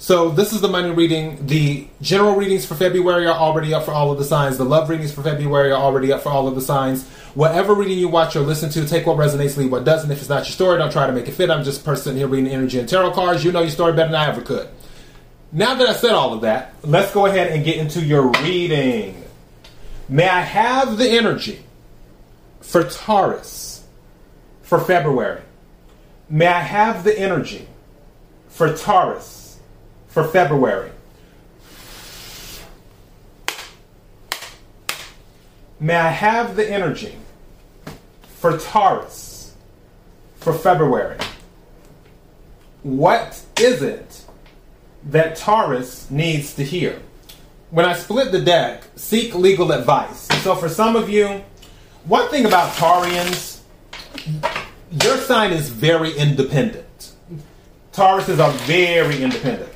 So this is the money reading. The general readings for February are already up for all of the signs. The love readings for February are already up for all of the signs. Whatever reading you watch or listen to, take what resonates, leave what doesn't. If it's not your story, don't try to make it fit. I'm just a person here reading energy and tarot cards. You know your story better than I ever could. Now that I said all of that, let's go ahead and get into your reading. May I have the energy for Taurus for February? May I have the energy for Taurus for February. May I have the energy for Taurus for February? What is it that Taurus needs to hear? When I split the deck, seek legal advice. So, for some of you, one thing about Taurians, your sign is very independent. Tauruses are very independent.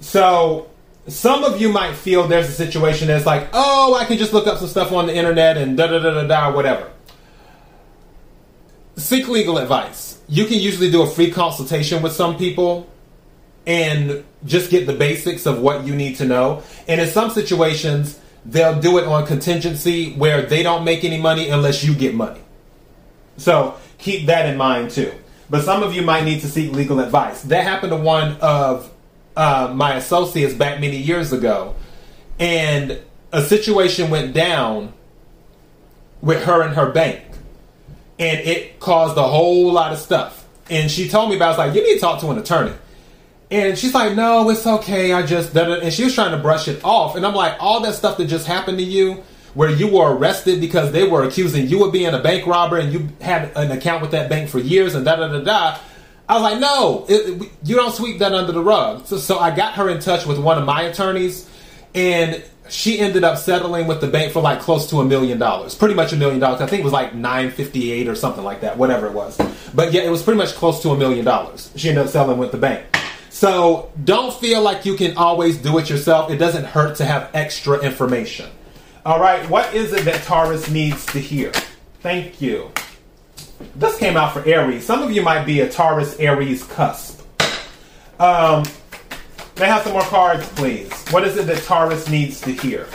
So some of you might feel there's a situation that's like, oh, I can just look up some stuff on the internet and da da da da da, whatever. Seek legal advice. You can usually do a free consultation with some people and just get the basics of what you need to know. And in some situations, they'll do it on contingency where they don't make any money unless you get money. So keep that in mind too. But some of you might need to seek legal advice. That happened to one of uh, my associates back many years ago, and a situation went down with her and her bank, and it caused a whole lot of stuff. And she told me about. It. I was like, "You need to talk to an attorney." And she's like, "No, it's okay. I just," and she was trying to brush it off. And I'm like, "All that stuff that just happened to you." where you were arrested because they were accusing you of being a bank robber and you had an account with that bank for years and da da da da. I was like, no, it, you don't sweep that under the rug. So, so I got her in touch with one of my attorneys, and she ended up settling with the bank for like close to a million dollars, pretty much a million dollars. I think it was like nine fifty eight or something like that, whatever it was. But yeah, it was pretty much close to a million dollars. She ended up selling with the bank. So don't feel like you can always do it yourself. It doesn't hurt to have extra information. All right, what is it that Taurus needs to hear? Thank you. This came out for Aries. Some of you might be a Taurus Aries cusp. Um, may I have some more cards, please? What is it that Taurus needs to hear?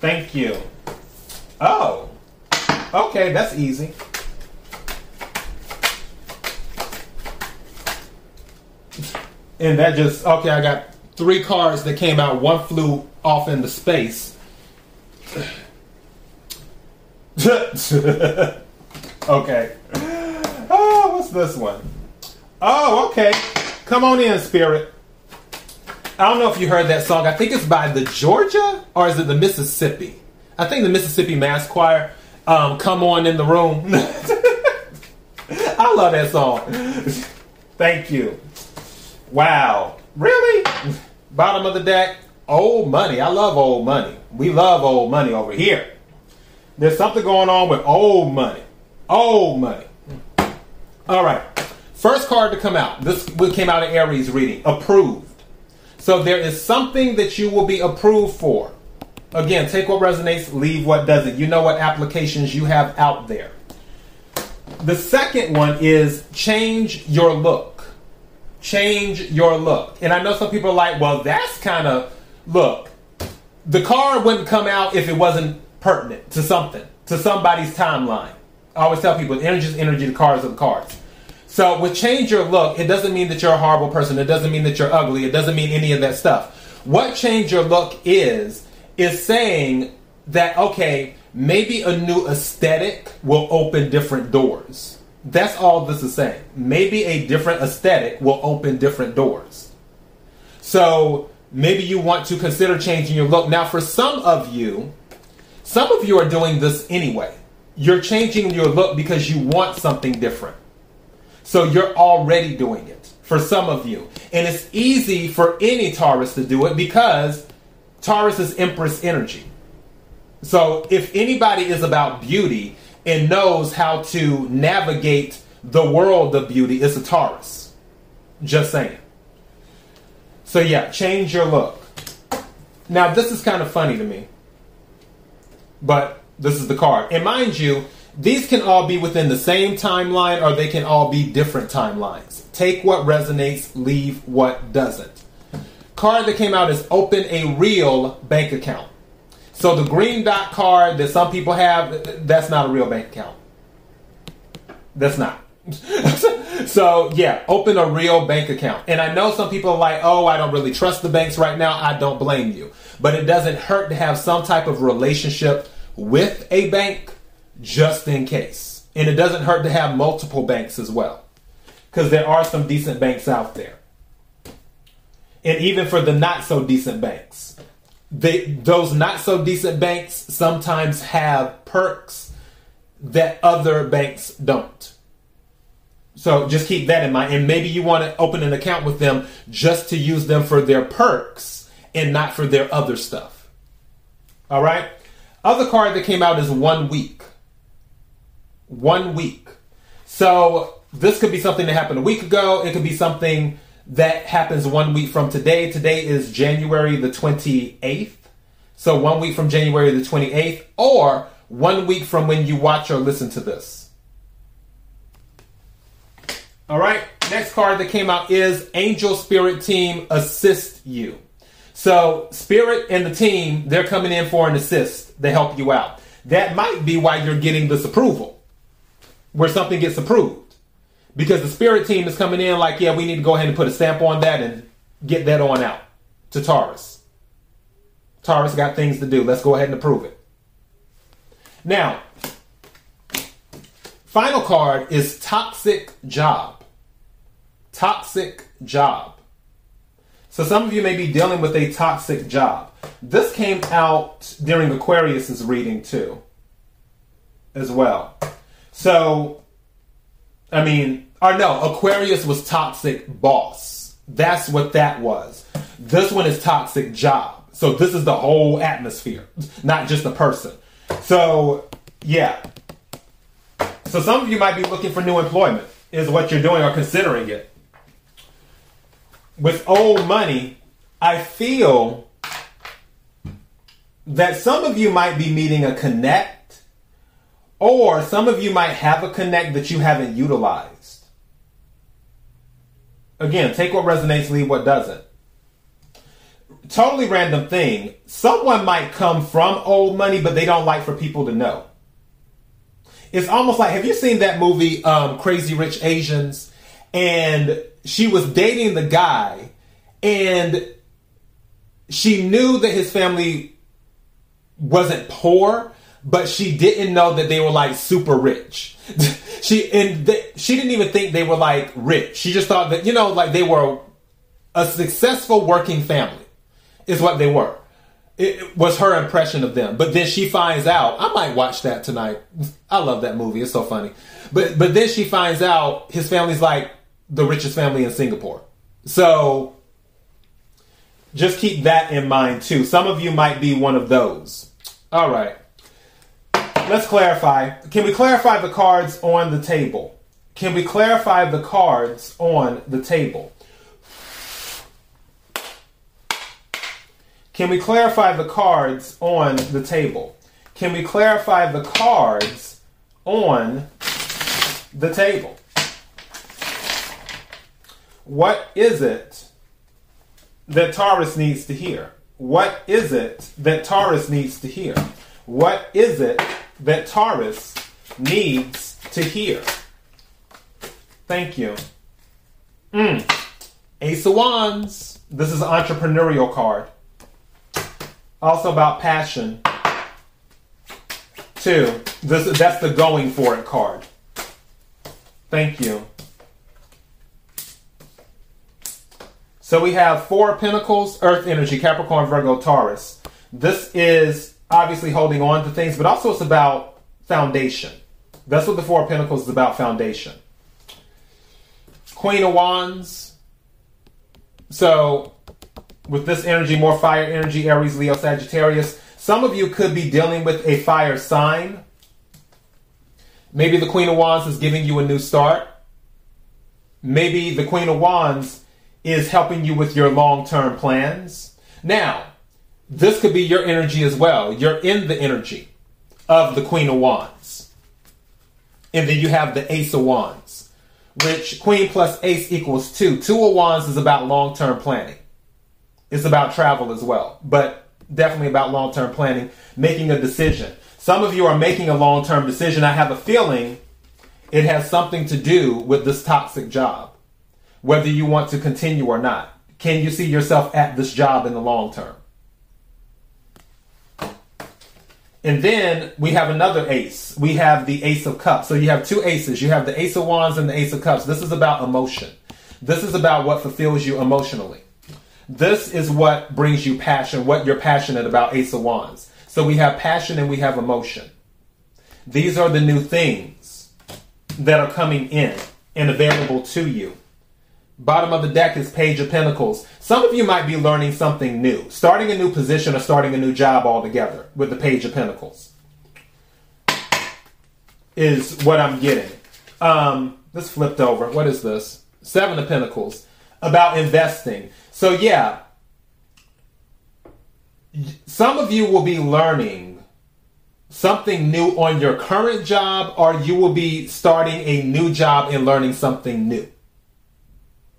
Thank you. Oh, okay, that's easy. And that just, okay, I got three cards that came out. One flew off into space. okay. Oh, what's this one? Oh, okay. Come on in, Spirit. I don't know if you heard that song. I think it's by the Georgia or is it the Mississippi? I think the Mississippi Mass Choir. Um, Come on in the room. I love that song. Thank you. Wow. Really? Bottom of the deck. Old money. I love old money. We love old money over here. There's something going on with old money. Old money. All right. First card to come out. This came out in Aries reading. Approved. So there is something that you will be approved for. Again, take what resonates, leave what doesn't. You know what applications you have out there. The second one is change your look. Change your look. And I know some people are like, well, that's kind of, look, the card wouldn't come out if it wasn't pertinent to something, to somebody's timeline. I always tell people energy is energy, the cards are the cards. So with change your look, it doesn't mean that you're a horrible person. It doesn't mean that you're ugly. It doesn't mean any of that stuff. What change your look is, is saying that, okay, maybe a new aesthetic will open different doors. That's all this is saying. Maybe a different aesthetic will open different doors. So maybe you want to consider changing your look. Now, for some of you, some of you are doing this anyway. You're changing your look because you want something different. So you're already doing it. for some of you. And it's easy for any Taurus to do it because Taurus is Empress energy. So if anybody is about beauty and knows how to navigate the world of beauty, it's a Taurus. Just saying. So yeah, change your look. Now this is kind of funny to me. But this is the card. And mind you, these can all be within the same timeline or they can all be different timelines. Take what resonates, leave what doesn't. Card that came out is open a real bank account. So the green dot card that some people have, that's not a real bank account. That's not. so yeah, open a real bank account. And I know some people are like, oh, I don't really trust the banks right now. I don't blame you. But it doesn't hurt to have some type of relationship with a bank just in case. And it doesn't hurt to have multiple banks as well. Because there are some decent banks out there. And even for the not so decent banks, they, those not so decent banks sometimes have perks that other banks don't. So just keep that in mind. And maybe you want to open an account with them just to use them for their perks and not for their other stuff. All right? Other card that came out is one week. One week. So this could be something that happened a week ago. It could be something that happens one week from today. Today is January the 28th. So one week from January the 28th, or one week from when you watch or listen to this. All right, next card that came out is Angel Spirit Team Assist You. So, Spirit and the team, they're coming in for an assist. They help you out. That might be why you're getting this approval, where something gets approved. Because the Spirit team is coming in like, yeah, we need to go ahead and put a stamp on that and get that on out to Taurus. Taurus got things to do. Let's go ahead and approve it. Now, final card is Toxic Job. Toxic Job. So some of you may be dealing with a toxic job. This came out during Aquarius's reading too, as well. So, I mean, or no, Aquarius was toxic boss. That's what that was. This one is toxic job. So this is the whole atmosphere, not just a person. So, yeah. So some of you might be looking for new employment, is what you're doing or considering it with old money, I feel that some of you might be meeting a connect, or some of you might have a connect that you haven't utilized. Again, take what resonates, leave what doesn't. Totally random thing. Someone might come from old money, but they don't like for people to know. It's almost like have you seen that movie, um, Crazy Rich Asians? And she was dating the guy and she knew that his family wasn't poor, but she didn't know that they were like super rich. she and they, she didn't even think they were like rich. She just thought that you know like they were a successful working family is what they were. It was her impression of them. But then she finds out. I might watch that tonight. I love that movie. It's so funny. But but then she finds out his family's like the richest family in Singapore. So just keep that in mind too. Some of you might be one of those. All right. Let's clarify. Can we clarify the cards on the table? Can we clarify the cards on the table? Can we clarify the cards on the table? Can we clarify the cards on the table? What is it that Taurus needs to hear? What is it that Taurus needs to hear? What is it that Taurus needs to hear? Thank you. Mm. Ace of Wands. This is an entrepreneurial card. Also about passion. Two. This that's the going for it card. Thank you. So we have four pentacles, earth energy, Capricorn, Virgo, Taurus. This is obviously holding on to things, but also it's about foundation. That's what the four pentacles is about foundation. Queen of Wands, So, with this energy, more fire energy, Aries, Leo, Sagittarius, some of you could be dealing with a fire sign. Maybe the Queen of Wands is giving you a new start. Maybe the Queen of Wands is helping you with your long term plans. Now, this could be your energy as well. You're in the energy of the Queen of Wands. And then you have the Ace of Wands, which Queen plus Ace equals two. Two of Wands is about long term planning, it's about travel as well, but definitely about long term planning, making a decision. Some of you are making a long term decision. I have a feeling it has something to do with this toxic job, whether you want to continue or not. Can you see yourself at this job in the long term? And then we have another ace. We have the ace of cups. So you have two aces. You have the ace of wands and the ace of cups. This is about emotion. This is about what fulfills you emotionally. This is what brings you passion, what you're passionate about, ace of wands. So we have passion and we have emotion. These are the new things that are coming in and available to you. Bottom of the deck is Page of Pentacles. Some of you might be learning something new, starting a new position or starting a new job altogether with the Page of Pentacles. Is what I'm getting. Um, this flipped over. What is this? Seven of Pentacles. About investing. So, yeah, some of you will be learning something new on your current job, or you will be starting a new job and learning something new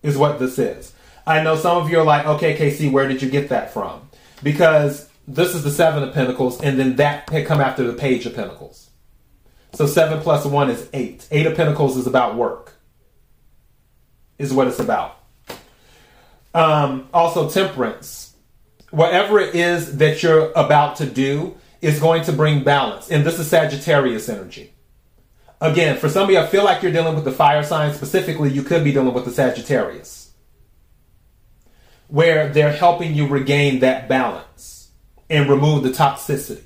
is what this is. I know some of you are like, okay, KC, where did you get that from? Because this is the Seven of Pentacles, and then that had come after the Page of Pentacles. So seven plus one is eight. Eight of Pentacles is about work, is what it's about. Um, also, temperance. Whatever it is that you're about to do is going to bring balance. And this is Sagittarius energy. Again, for some of you, I feel like you're dealing with the fire sign. Specifically, you could be dealing with the Sagittarius, where they're helping you regain that balance and remove the toxicity.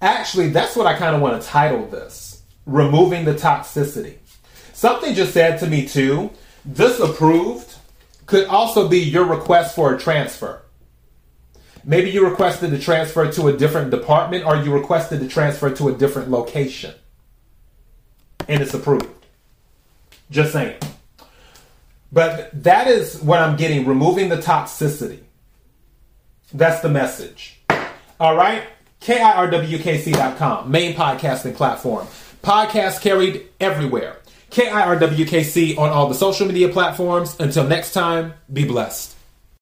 Actually, that's what I kind of want to title this Removing the Toxicity. Something just said to me, too, disapproved could also be your request for a transfer. Maybe you requested to transfer to a different department or you requested to transfer to a different location and it's approved. Just saying. But that is what I'm getting removing the toxicity. That's the message. All right? KIRWKC.com, main podcasting platform. Podcast carried everywhere. KIRWKC on all the social media platforms. Until next time, be blessed.